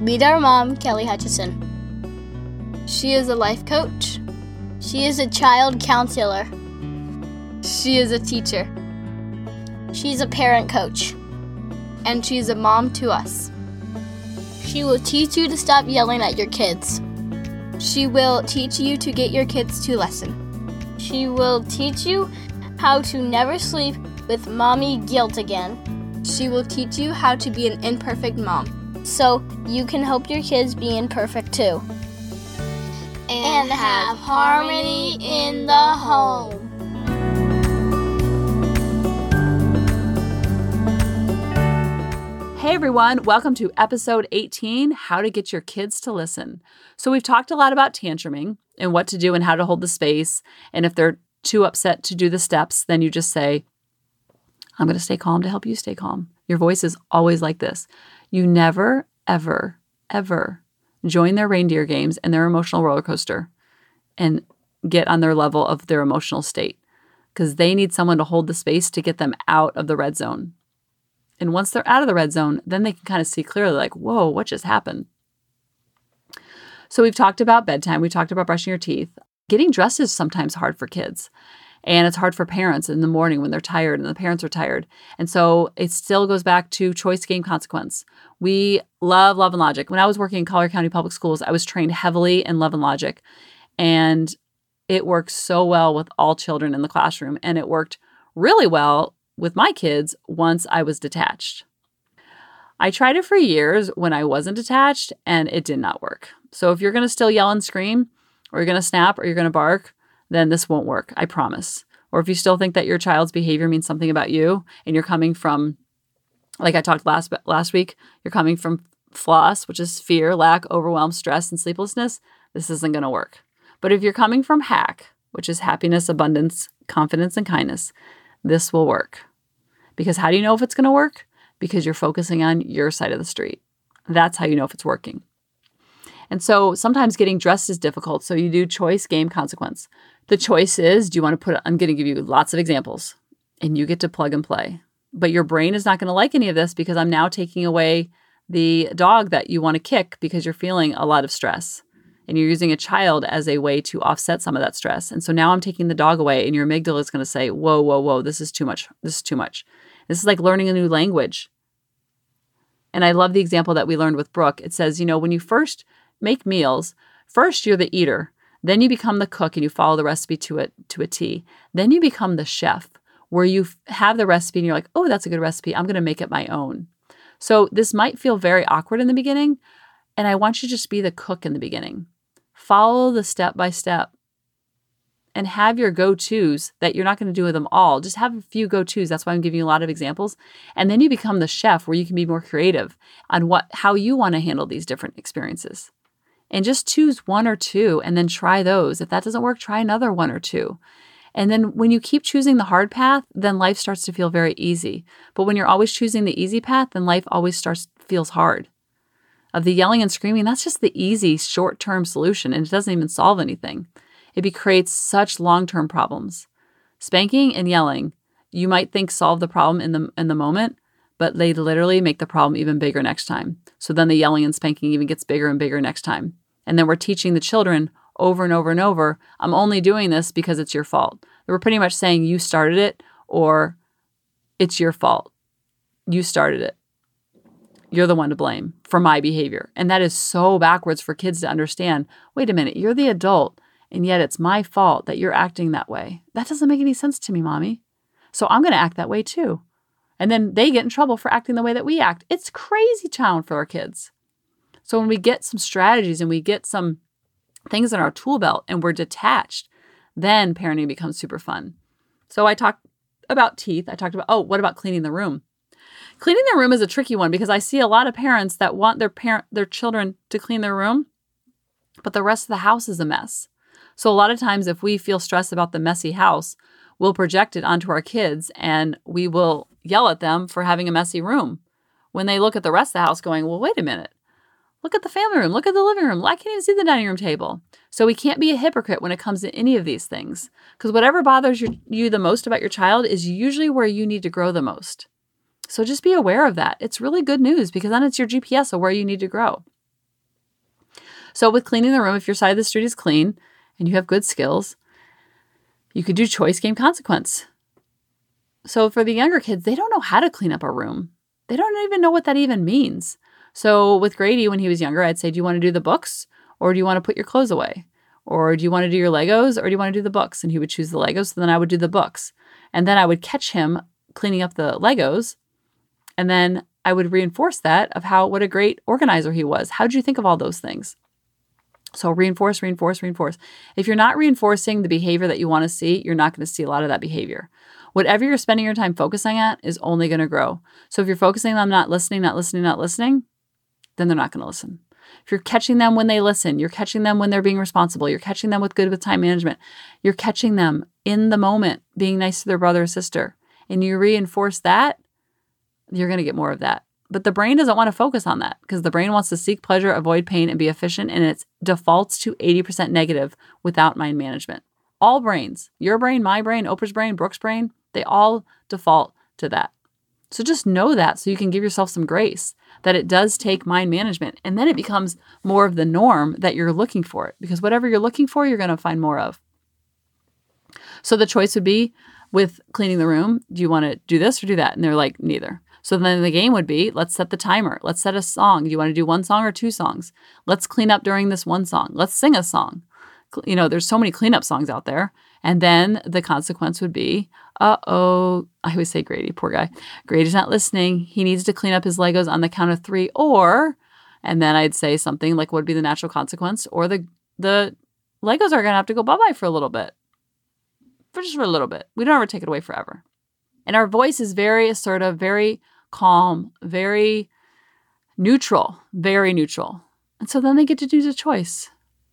Meet our mom, Kelly Hutchison. She is a life coach. She is a child counselor. She is a teacher. She's a parent coach. And she's a mom to us. She will teach you to stop yelling at your kids. She will teach you to get your kids to listen. She will teach you how to never sleep with mommy guilt again. She will teach you how to be an imperfect mom so you can help your kids be imperfect too. And have harmony in the home. Hey everyone, welcome to episode 18 How to Get Your Kids to Listen. So, we've talked a lot about tantruming and what to do and how to hold the space. And if they're too upset to do the steps, then you just say, I'm going to stay calm to help you stay calm. Your voice is always like this. You never, ever, ever join their reindeer games and their emotional roller coaster and get on their level of their emotional state because they need someone to hold the space to get them out of the red zone. And once they're out of the red zone, then they can kind of see clearly, like, whoa, what just happened? So we've talked about bedtime, we talked about brushing your teeth. Getting dressed is sometimes hard for kids. And it's hard for parents in the morning when they're tired and the parents are tired. And so it still goes back to choice game consequence. We love love and logic. When I was working in Collier County Public Schools, I was trained heavily in love and logic. And it works so well with all children in the classroom. And it worked really well with my kids once I was detached. I tried it for years when I wasn't detached and it did not work. So if you're going to still yell and scream, or you're going to snap, or you're going to bark, then this won't work. I promise. Or if you still think that your child's behavior means something about you and you're coming from, like I talked last last week, you're coming from floss, which is fear, lack, overwhelm, stress, and sleeplessness, this isn't going to work. But if you're coming from hack, which is happiness, abundance, confidence, and kindness, this will work. Because how do you know if it's going to work? Because you're focusing on your side of the street. That's how you know if it's working. And so sometimes getting dressed is difficult. So you do choice, game, consequence. The choice is do you want to put, I'm going to give you lots of examples and you get to plug and play. But your brain is not going to like any of this because I'm now taking away the dog that you want to kick because you're feeling a lot of stress and you're using a child as a way to offset some of that stress. And so now I'm taking the dog away, and your amygdala is going to say, Whoa, whoa, whoa, this is too much. This is too much. This is like learning a new language. And I love the example that we learned with Brooke. It says, you know, when you first make meals, first you're the eater, then you become the cook and you follow the recipe to it to a T. Then you become the chef where you have the recipe and you're like, "Oh, that's a good recipe. I'm going to make it my own." So this might feel very awkward in the beginning, and I want you to just be the cook in the beginning. Follow the step by step and have your go-tos that you're not going to do with them all. Just have a few go-tos. That's why I'm giving you a lot of examples. And then you become the chef where you can be more creative on what how you want to handle these different experiences and just choose one or two and then try those. If that doesn't work, try another one or two. And then when you keep choosing the hard path, then life starts to feel very easy. But when you're always choosing the easy path, then life always starts feels hard. Of the yelling and screaming, that's just the easy short-term solution and it doesn't even solve anything. It creates such long-term problems. Spanking and yelling, you might think solve the problem in the in the moment, but they literally make the problem even bigger next time. So then the yelling and spanking even gets bigger and bigger next time. And then we're teaching the children over and over and over I'm only doing this because it's your fault. We're pretty much saying you started it or it's your fault. You started it. You're the one to blame for my behavior. And that is so backwards for kids to understand. Wait a minute, you're the adult, and yet it's my fault that you're acting that way. That doesn't make any sense to me, mommy. So I'm going to act that way too. And then they get in trouble for acting the way that we act. It's crazy town for our kids. So when we get some strategies and we get some things in our tool belt and we're detached, then parenting becomes super fun. So I talked about teeth. I talked about, oh, what about cleaning the room? Cleaning the room is a tricky one because I see a lot of parents that want their parent their children to clean their room, but the rest of the house is a mess. So a lot of times if we feel stressed about the messy house, we'll project it onto our kids and we will yell at them for having a messy room. When they look at the rest of the house going, well, wait a minute. Look at the family room. Look at the living room. I can't even see the dining room table. So we can't be a hypocrite when it comes to any of these things. Because whatever bothers you, you the most about your child is usually where you need to grow the most. So just be aware of that. It's really good news because then it's your GPS of where you need to grow. So, with cleaning the room, if your side of the street is clean and you have good skills, you could do choice game consequence. So, for the younger kids, they don't know how to clean up a room, they don't even know what that even means. So, with Grady, when he was younger, I'd say, Do you want to do the books or do you want to put your clothes away? Or do you want to do your Legos or do you want to do the books? And he would choose the Legos. So then I would do the books. And then I would catch him cleaning up the Legos. And then I would reinforce that of how what a great organizer he was. How did you think of all those things? So reinforce, reinforce, reinforce. If you're not reinforcing the behavior that you want to see, you're not going to see a lot of that behavior. Whatever you're spending your time focusing at is only going to grow. So if you're focusing on not listening, not listening, not listening, then they're not going to listen. If you're catching them when they listen, you're catching them when they're being responsible, you're catching them with good with time management, you're catching them in the moment being nice to their brother or sister, and you reinforce that, you're going to get more of that. But the brain doesn't want to focus on that because the brain wants to seek pleasure, avoid pain, and be efficient, and it defaults to 80% negative without mind management. All brains, your brain, my brain, Oprah's brain, Brooke's brain, they all default to that. So just know that so you can give yourself some grace that it does take mind management. And then it becomes more of the norm that you're looking for it because whatever you're looking for, you're going to find more of. So the choice would be with cleaning the room, do you want to do this or do that? And they're like, neither. So then the game would be let's set the timer. Let's set a song. Do you want to do one song or two songs? Let's clean up during this one song. Let's sing a song. You know, there's so many cleanup songs out there. And then the consequence would be, uh oh, I always say Grady, poor guy. Grady's not listening. He needs to clean up his Legos on the count of three. Or, and then I'd say something like what would be the natural consequence? Or the the Legos are gonna have to go bye-bye for a little bit. For just for a little bit. We don't ever take it away forever. And our voice is very assertive, very calm, very neutral, very neutral. And so then they get to do the choice.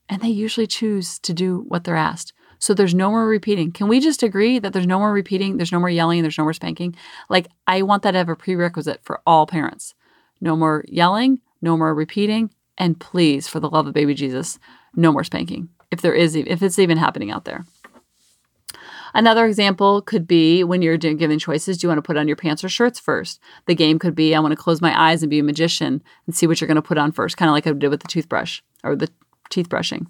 And they usually choose to do what they're asked. So there's no more repeating. Can we just agree that there's no more repeating? There's no more yelling. There's no more spanking. Like, I want that to have a prerequisite for all parents. No more yelling, no more repeating. And please, for the love of baby Jesus, no more spanking. If there is, if it's even happening out there. Another example could be when you're doing, giving choices, do you want to put on your pants or shirts first? The game could be I want to close my eyes and be a magician and see what you're going to put on first, kind of like I did with the toothbrush or the teeth brushing.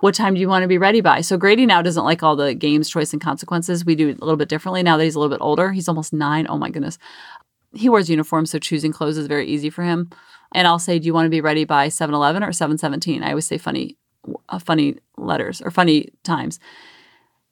What time do you want to be ready by? So Grady now doesn't like all the games, choice, and consequences. We do it a little bit differently now that he's a little bit older. He's almost nine. Oh my goodness. He wears uniform, so choosing clothes is very easy for him. And I'll say, do you want to be ready by 7-Eleven or 7-17? I always say funny, uh, funny letters or funny times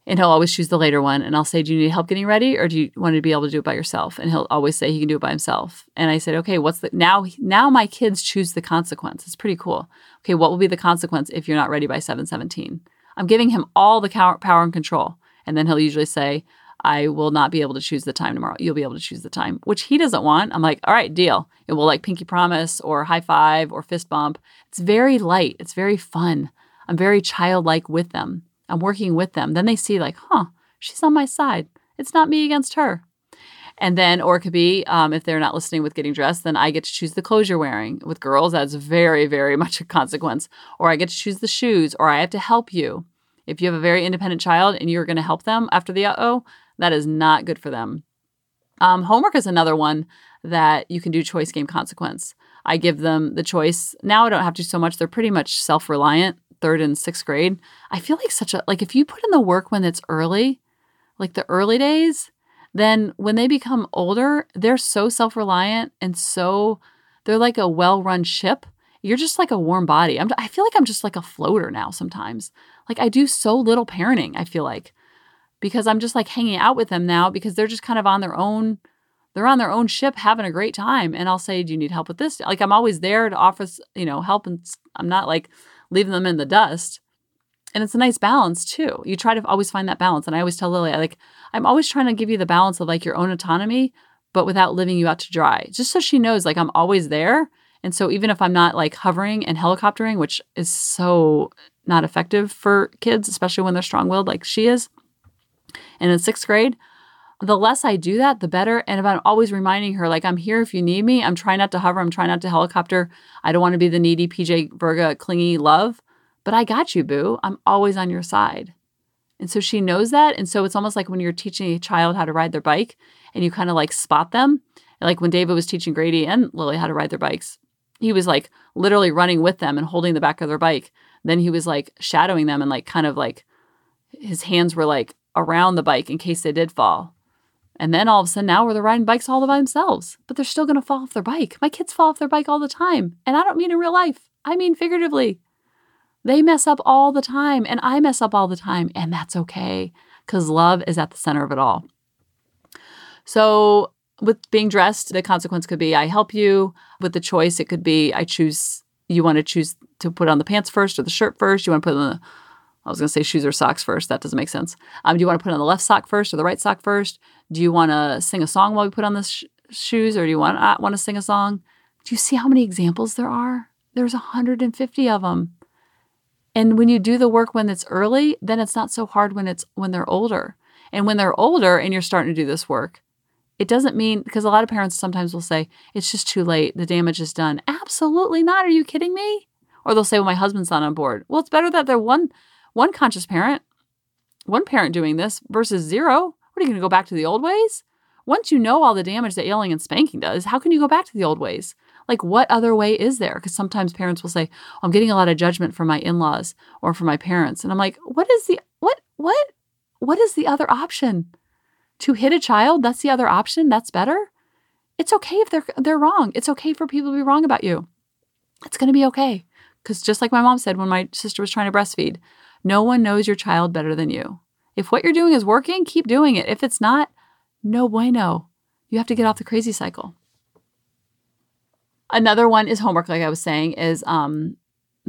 and he'll always choose the later one. And I'll say, Do you need help getting ready or do you want to be able to do it by yourself? And he'll always say he can do it by himself. And I said, Okay, what's the now now my kids choose the consequence. It's pretty cool. Okay, what will be the consequence if you're not ready by 717? I'm giving him all the power and control. And then he'll usually say, I will not be able to choose the time tomorrow. You'll be able to choose the time, which he doesn't want. I'm like, all right, deal. It will like pinky promise or high five or fist bump. It's very light. It's very fun. I'm very childlike with them. I'm working with them. Then they see, like, huh, she's on my side. It's not me against her. And then, or it could be um, if they're not listening with getting dressed, then I get to choose the clothes you're wearing. With girls, that's very, very much a consequence. Or I get to choose the shoes, or I have to help you. If you have a very independent child and you're going to help them after the uh oh, that is not good for them. Um, homework is another one that you can do choice game consequence. I give them the choice. Now I don't have to so much. They're pretty much self reliant third and sixth grade, I feel like such a like if you put in the work when it's early, like the early days, then when they become older, they're so self-reliant and so they're like a well-run ship. You're just like a warm body. I'm, I feel like I'm just like a floater now sometimes. Like I do so little parenting, I feel like, because I'm just like hanging out with them now because they're just kind of on their own they're on their own ship having a great time and i'll say do you need help with this like i'm always there to offer you know help and i'm not like leaving them in the dust. And it's a nice balance too. You try to always find that balance. And I always tell Lily, like, I'm always trying to give you the balance of like your own autonomy, but without living you out to dry. Just so she knows, like, I'm always there. And so even if I'm not like hovering and helicoptering, which is so not effective for kids, especially when they're strong willed like she is, and in sixth grade, the less I do that, the better. And if I'm always reminding her, like, I'm here if you need me, I'm trying not to hover, I'm trying not to helicopter. I don't want to be the needy PJ Virga clingy love, but I got you, boo. I'm always on your side. And so she knows that. And so it's almost like when you're teaching a child how to ride their bike and you kind of like spot them like when David was teaching Grady and Lily how to ride their bikes, he was like literally running with them and holding the back of their bike. Then he was like shadowing them and like kind of like his hands were like around the bike in case they did fall. And then all of a sudden now they're riding bikes all by themselves, but they're still going to fall off their bike. My kids fall off their bike all the time. And I don't mean in real life, I mean figuratively. They mess up all the time, and I mess up all the time, and that's okay because love is at the center of it all. So, with being dressed, the consequence could be I help you. With the choice, it could be I choose, you want to choose to put on the pants first or the shirt first. You want to put on the, I was going to say shoes or socks first. That doesn't make sense. Um, do you want to put on the left sock first or the right sock first? Do you want to sing a song while we put on the sh- shoes or do you want, not want to sing a song? Do you see how many examples there are? There's 150 of them. And when you do the work when it's early, then it's not so hard when it's when they're older. And when they're older and you're starting to do this work, it doesn't mean because a lot of parents sometimes will say, it's just too late. The damage is done. Absolutely not. Are you kidding me? Or they'll say, well, my husband's not on board. Well, it's better that they're one one conscious parent, one parent doing this versus zero. What are you going to go back to the old ways? Once you know all the damage that yelling and spanking does, how can you go back to the old ways? Like, what other way is there? Because sometimes parents will say, I'm getting a lot of judgment from my in laws or from my parents. And I'm like, what is the, what, what, what is the other option? To hit a child, that's the other option. That's better. It's okay if they're they're wrong. It's okay for people to be wrong about you. It's going to be okay. Cuz just like my mom said when my sister was trying to breastfeed, no one knows your child better than you. If what you're doing is working, keep doing it. If it's not, no bueno. You have to get off the crazy cycle. Another one is homework, like I was saying, is um,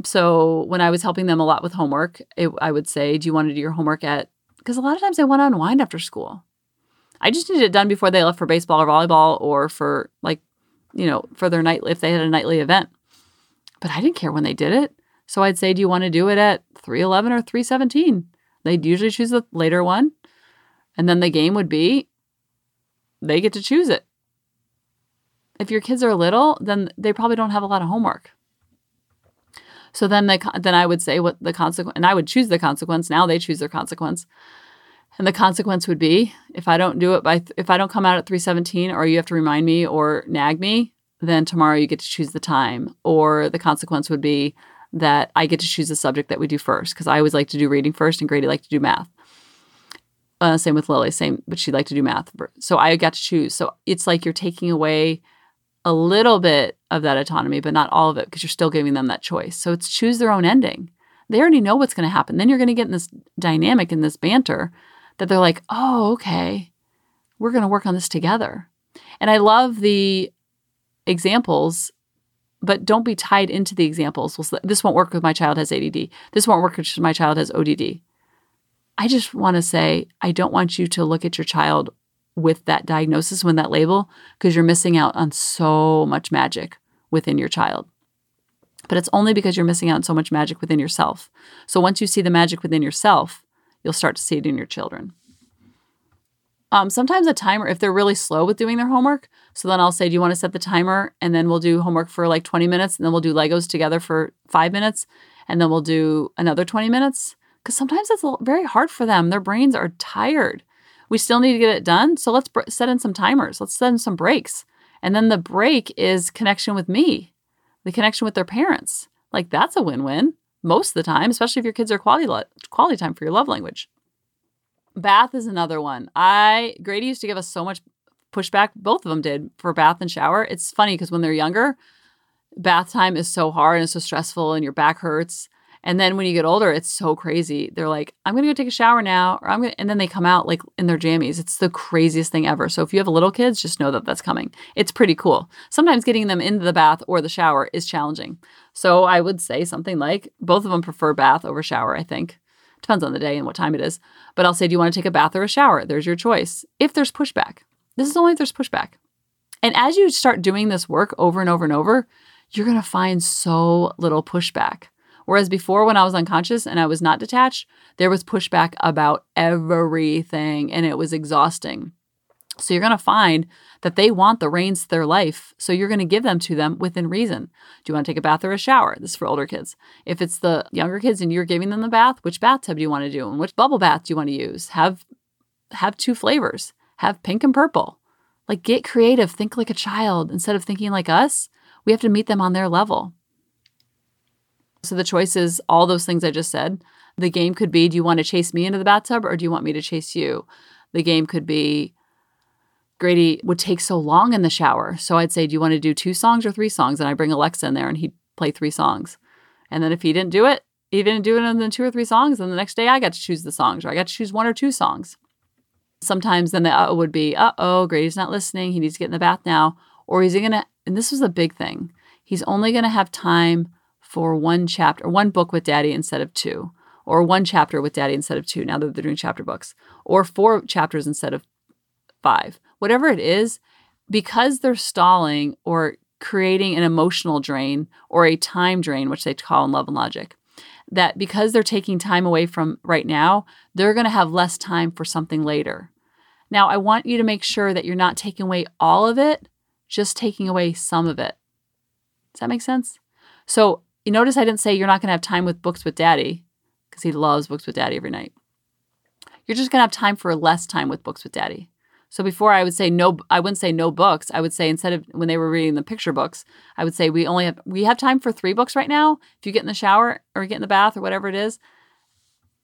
so when I was helping them a lot with homework, it, I would say, Do you want to do your homework at? Because a lot of times they want to unwind after school. I just needed it done before they left for baseball or volleyball or for like, you know, for their night, if they had a nightly event. But I didn't care when they did it. So I'd say, Do you want to do it at 311 or 317? They'd usually choose the later one. And then the game would be they get to choose it if your kids are little, then they probably don't have a lot of homework. So then they then I would say what the consequence and I would choose the consequence. Now they choose their consequence. And the consequence would be if I don't do it by if I don't come out at 317 or you have to remind me or nag me, then tomorrow you get to choose the time. Or the consequence would be that I get to choose the subject that we do first because I always like to do reading first and Grady like to do math. Uh, same with Lily, same, but she'd like to do math. So I got to choose. So it's like you're taking away a little bit of that autonomy, but not all of it because you're still giving them that choice. So it's choose their own ending. They already know what's going to happen. Then you're going to get in this dynamic in this banter that they're like, oh, okay, we're going to work on this together. And I love the examples, but don't be tied into the examples. Well, this won't work if my child has ADD. This won't work if my child has ODD. I just want to say, I don't want you to look at your child with that diagnosis, with that label, because you're missing out on so much magic within your child. But it's only because you're missing out on so much magic within yourself. So once you see the magic within yourself, you'll start to see it in your children. Um, sometimes a timer, if they're really slow with doing their homework, so then I'll say, Do you want to set the timer? And then we'll do homework for like 20 minutes, and then we'll do Legos together for five minutes, and then we'll do another 20 minutes. Because sometimes it's very hard for them. Their brains are tired we still need to get it done. So let's br- set in some timers. Let's set in some breaks. And then the break is connection with me, the connection with their parents. Like that's a win win most of the time, especially if your kids are quality, lo- quality time for your love language. Bath is another one. I, Grady used to give us so much pushback. Both of them did for bath and shower. It's funny because when they're younger, bath time is so hard and it's so stressful and your back hurts. And then when you get older, it's so crazy. They're like, I'm gonna go take a shower now, or I'm gonna, and then they come out like in their jammies. It's the craziest thing ever. So if you have little kids, just know that that's coming. It's pretty cool. Sometimes getting them into the bath or the shower is challenging. So I would say something like both of them prefer bath over shower, I think. Depends on the day and what time it is. But I'll say, do you want to take a bath or a shower? There's your choice. If there's pushback, this is only if there's pushback. And as you start doing this work over and over and over, you're going to find so little pushback. Whereas before, when I was unconscious and I was not detached, there was pushback about everything and it was exhausting. So you're going to find that they want the reins to their life. So you're going to give them to them within reason. Do you want to take a bath or a shower? This is for older kids. If it's the younger kids and you're giving them the bath, which bathtub do you want to do and which bubble bath do you want to use? Have have two flavors. Have pink and purple. Like, get creative, think like a child. Instead of thinking like us, we have to meet them on their level. So the choice is all those things I just said. The game could be do you want to chase me into the bathtub or do you want me to chase you? The game could be Grady would take so long in the shower. So I'd say, Do you want to do two songs or three songs? And I bring Alexa in there and he'd play three songs. And then if he didn't do it, he didn't do it in the two or three songs. And the next day I got to choose the songs or I got to choose one or two songs. Sometimes then the uh would be, uh oh, Grady's not listening. He needs to get in the bath now. Or is he going to, and this was a big thing, he's only going to have time for one chapter, one book with daddy instead of two, or one chapter with daddy instead of two, now that they're doing chapter books, or four chapters instead of five. Whatever it is, because they're stalling or creating an emotional drain or a time drain, which they call in love and logic, that because they're taking time away from right now, they're going to have less time for something later. Now, I want you to make sure that you're not taking away all of it, just taking away some of it. Does that make sense? So, you notice I didn't say you're not going to have time with books with daddy because he loves books with daddy every night. You're just going to have time for less time with books with daddy. So before I would say no, I wouldn't say no books. I would say instead of when they were reading the picture books, I would say we only have we have time for three books right now. If you get in the shower or get in the bath or whatever it is,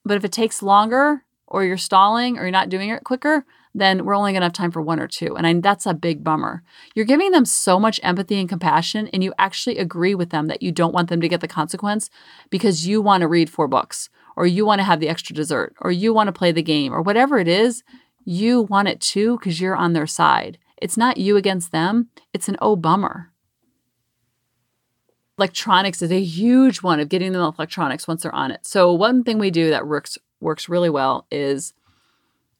but if it takes longer or you're stalling or you're not doing it quicker, then we're only going to have time for one or two. And I, that's a big bummer. You're giving them so much empathy and compassion, and you actually agree with them that you don't want them to get the consequence because you want to read four books, or you want to have the extra dessert, or you want to play the game, or whatever it is. You want it too because you're on their side. It's not you against them, it's an oh bummer. Electronics is a huge one of getting them electronics once they're on it. So, one thing we do that works works really well is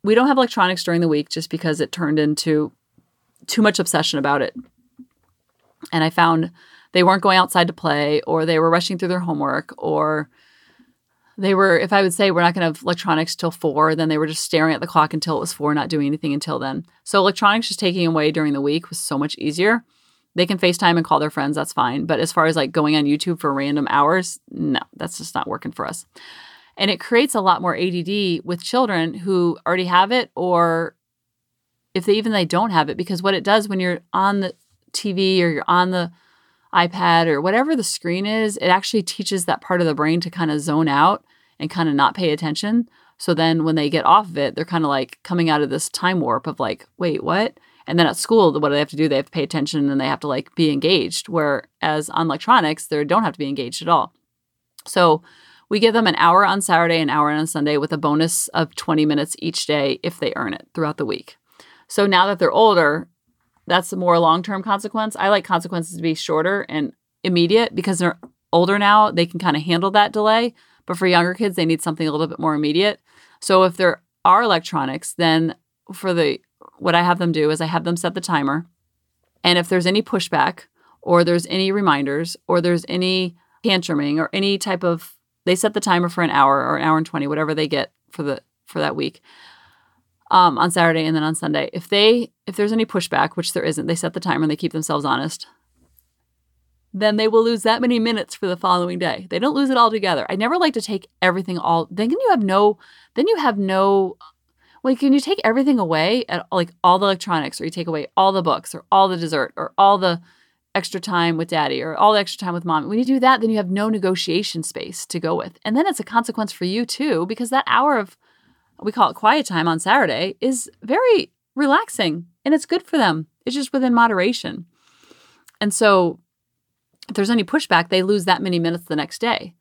we don't have electronics during the week just because it turned into too much obsession about it. And I found they weren't going outside to play or they were rushing through their homework or they were if i would say we're not going to have electronics till four then they were just staring at the clock until it was four not doing anything until then. So electronics just taking away during the week was so much easier. They can facetime and call their friends that's fine. But as far as like going on youtube for random hours no that's just not working for us. And it creates a lot more ADD with children who already have it or if they even they don't have it because what it does when you're on the TV or you're on the iPad or whatever the screen is, it actually teaches that part of the brain to kind of zone out and kind of not pay attention. So then when they get off of it, they're kind of like coming out of this time warp of like, wait, what? And then at school, what do they have to do? They have to pay attention and they have to like be engaged. Whereas on electronics, they don't have to be engaged at all. So we give them an hour on Saturday, an hour on Sunday with a bonus of 20 minutes each day if they earn it throughout the week. So now that they're older, that's the more long term consequence. I like consequences to be shorter and immediate because they're older now, they can kind of handle that delay. But for younger kids, they need something a little bit more immediate. So if there are electronics, then for the what I have them do is I have them set the timer. And if there's any pushback or there's any reminders or there's any tantruming or any type of they set the timer for an hour or an hour and 20 whatever they get for the for that week um, on saturday and then on sunday if they if there's any pushback which there isn't they set the timer and they keep themselves honest then they will lose that many minutes for the following day they don't lose it all together i never like to take everything all then you have no then you have no like can you take everything away at like all the electronics or you take away all the books or all the dessert or all the extra time with daddy or all the extra time with mom. When you do that, then you have no negotiation space to go with. And then it's a consequence for you too, because that hour of, we call it quiet time on Saturday, is very relaxing and it's good for them. It's just within moderation. And so if there's any pushback, they lose that many minutes the next day.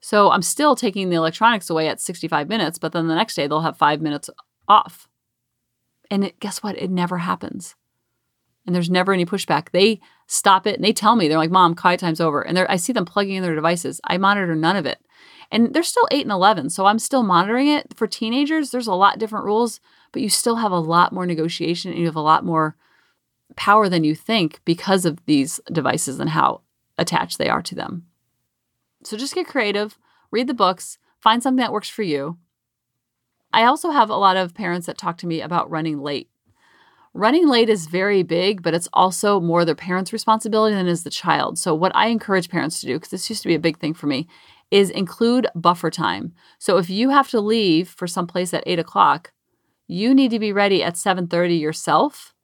So I'm still taking the electronics away at 65 minutes, but then the next day they'll have five minutes off. And it, guess what? It never happens and there's never any pushback. They stop it and they tell me, they're like, Mom, quiet time's over. And I see them plugging in their devices. I monitor none of it. And they're still eight and 11. So I'm still monitoring it. For teenagers, there's a lot different rules, but you still have a lot more negotiation and you have a lot more power than you think because of these devices and how attached they are to them. So just get creative, read the books, find something that works for you. I also have a lot of parents that talk to me about running late Running late is very big, but it's also more the parent's responsibility than is the child. So, what I encourage parents to do, because this used to be a big thing for me, is include buffer time. So, if you have to leave for some place at eight o'clock, you need to be ready at 7:30 yourself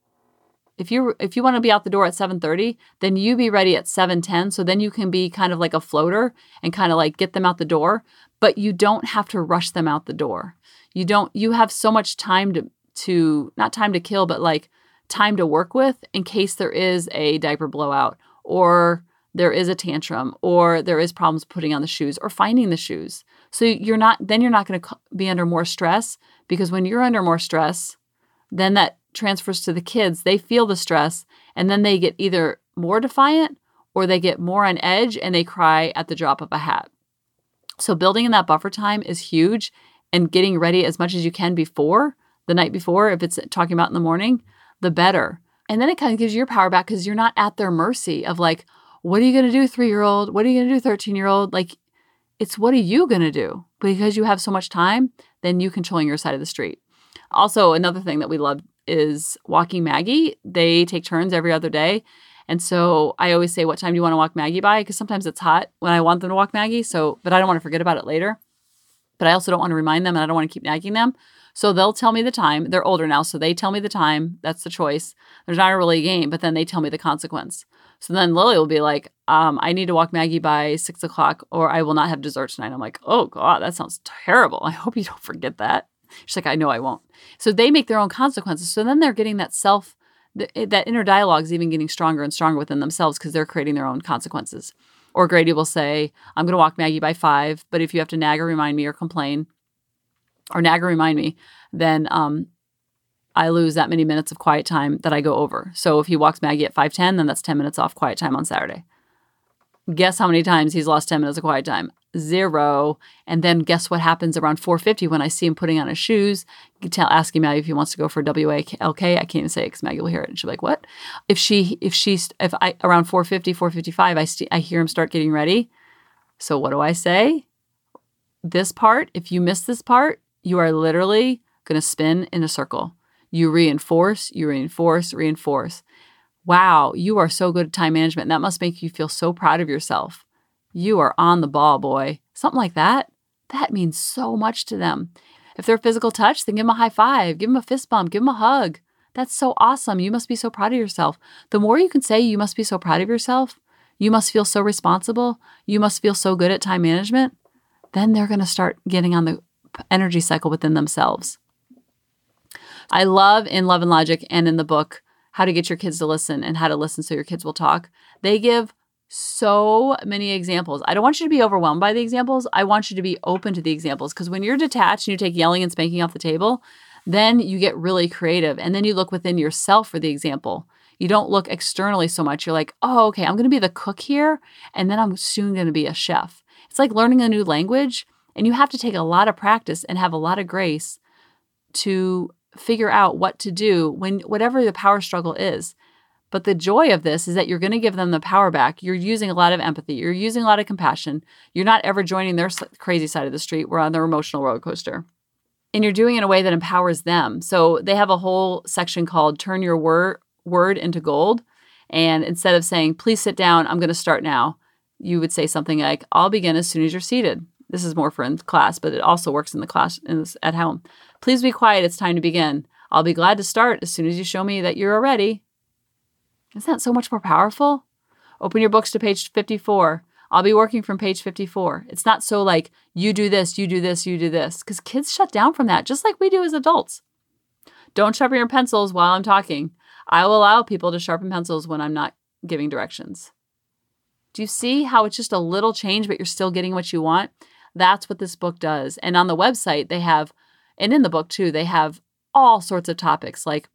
if you if you want to be out the door at 7:30, then you be ready at 7:10 so then you can be kind of like a floater and kind of like get them out the door, but you don't have to rush them out the door. You don't you have so much time to to not time to kill but like time to work with in case there is a diaper blowout or there is a tantrum or there is problems putting on the shoes or finding the shoes. So you're not then you're not going to be under more stress because when you're under more stress, then that transfers to the kids. They feel the stress and then they get either more defiant or they get more on edge and they cry at the drop of a hat. So building in that buffer time is huge and getting ready as much as you can before the night before if it's talking about in the morning, the better. And then it kind of gives you your power back because you're not at their mercy of like, what are you going to do, three year old? What are you going to do, 13 year old? Like, it's what are you going to do? Because you have so much time, then you controlling your side of the street. Also, another thing that we love is walking Maggie. They take turns every other day. And so I always say, What time do you want to walk Maggie by? Because sometimes it's hot when I want them to walk Maggie. So, but I don't want to forget about it later. But I also don't want to remind them and I don't want to keep nagging them. So they'll tell me the time. They're older now, so they tell me the time. That's the choice. There's not really a game, but then they tell me the consequence. So then Lily will be like, um, I need to walk Maggie by six o'clock or I will not have dessert tonight. I'm like, oh God, that sounds terrible. I hope you don't forget that. She's like, I know I won't. So they make their own consequences. So then they're getting that self, that inner dialogue is even getting stronger and stronger within themselves because they're creating their own consequences. Or Grady will say, I'm going to walk Maggie by five, but if you have to nag or remind me or complain, or nag remind me, then um, I lose that many minutes of quiet time that I go over. So if he walks Maggie at 5:10, then that's 10 minutes off quiet time on Saturday. Guess how many times he's lost 10 minutes of quiet time? Zero. And then guess what happens around 4:50 when I see him putting on his shoes? Tell, asking Maggie if he wants to go for WALK. I can't even say it because Maggie will hear it and she'll be like, "What?" If she, if she's, if I around 4:50, 4:55, I st- I hear him start getting ready. So what do I say? This part, if you miss this part, you are literally going to spin in a circle. You reinforce, you reinforce, reinforce. Wow, you are so good at time management. That must make you feel so proud of yourself. You are on the ball, boy. Something like that. That means so much to them. If they're physical touch, then give them a high five, give them a fist bump, give them a hug. That's so awesome. You must be so proud of yourself. The more you can say you must be so proud of yourself, you must feel so responsible, you must feel so good at time management, then they're going to start getting on the energy cycle within themselves. I love in Love and Logic and in the book how to get your kids to listen and how to listen so your kids will talk. They give so many examples. I don't want you to be overwhelmed by the examples. I want you to be open to the examples because when you're detached and you take yelling and spanking off the table, then you get really creative and then you look within yourself for the example. You don't look externally so much. You're like, oh, okay, I'm going to be the cook here and then I'm soon going to be a chef. It's like learning a new language and you have to take a lot of practice and have a lot of grace to figure out what to do when whatever the power struggle is. But the joy of this is that you're going to give them the power back. You're using a lot of empathy. You're using a lot of compassion. You're not ever joining their crazy side of the street. We're on their emotional roller coaster. And you're doing it in a way that empowers them. So they have a whole section called Turn Your Word, word into Gold. And instead of saying, please sit down, I'm going to start now, you would say something like, I'll begin as soon as you're seated. This is more for in class, but it also works in the class this, at home. Please be quiet. It's time to begin. I'll be glad to start as soon as you show me that you're ready. Isn't that so much more powerful? Open your books to page 54. I'll be working from page 54. It's not so like you do this, you do this, you do this, because kids shut down from that, just like we do as adults. Don't sharpen your pencils while I'm talking. I will allow people to sharpen pencils when I'm not giving directions. Do you see how it's just a little change, but you're still getting what you want? That's what this book does. And on the website, they have, and in the book too, they have all sorts of topics like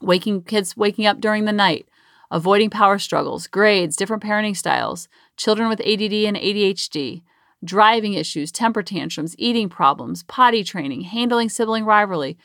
waking kids waking up during the night, avoiding power struggles, grades, different parenting styles, children with ADD and ADHD, driving issues, temper tantrums, eating problems, potty training, handling sibling rivalry,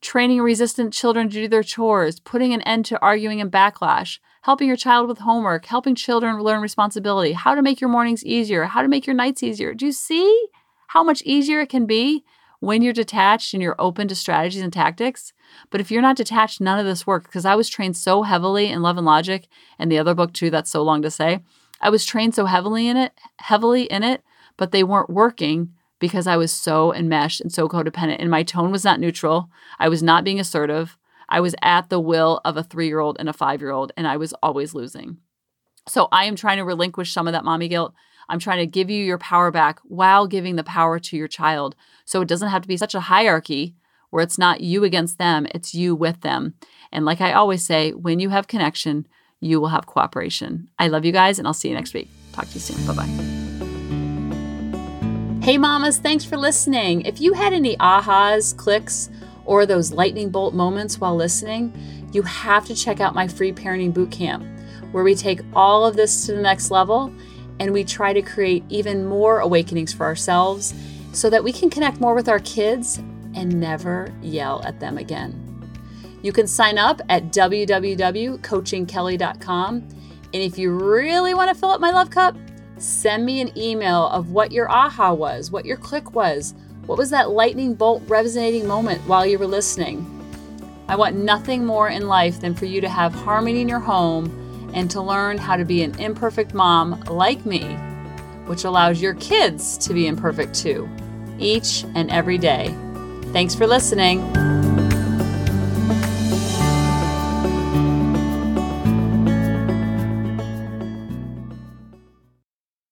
training resistant children to do their chores, putting an end to arguing and backlash, helping your child with homework, helping children learn responsibility, how to make your mornings easier, how to make your nights easier. Do you see how much easier it can be when you're detached and you're open to strategies and tactics? But if you're not detached, none of this works because I was trained so heavily in Love and Logic and the other book too, that's so long to say. I was trained so heavily in it, heavily in it, but they weren't working because I was so enmeshed and so codependent and my tone was not neutral. I was not being assertive. I was at the will of a three year old and a five year old, and I was always losing. So I am trying to relinquish some of that mommy guilt. I'm trying to give you your power back while giving the power to your child. So it doesn't have to be such a hierarchy where it's not you against them, it's you with them. And like I always say, when you have connection, you will have cooperation. I love you guys, and I'll see you next week. Talk to you soon. Bye bye. Hey, mamas, thanks for listening. If you had any ahas, clicks, or those lightning bolt moments while listening, you have to check out my free parenting bootcamp, where we take all of this to the next level and we try to create even more awakenings for ourselves so that we can connect more with our kids and never yell at them again. You can sign up at www.coachingkelly.com. And if you really want to fill up my love cup, Send me an email of what your aha was, what your click was. What was that lightning bolt resonating moment while you were listening? I want nothing more in life than for you to have harmony in your home and to learn how to be an imperfect mom like me, which allows your kids to be imperfect too, each and every day. Thanks for listening.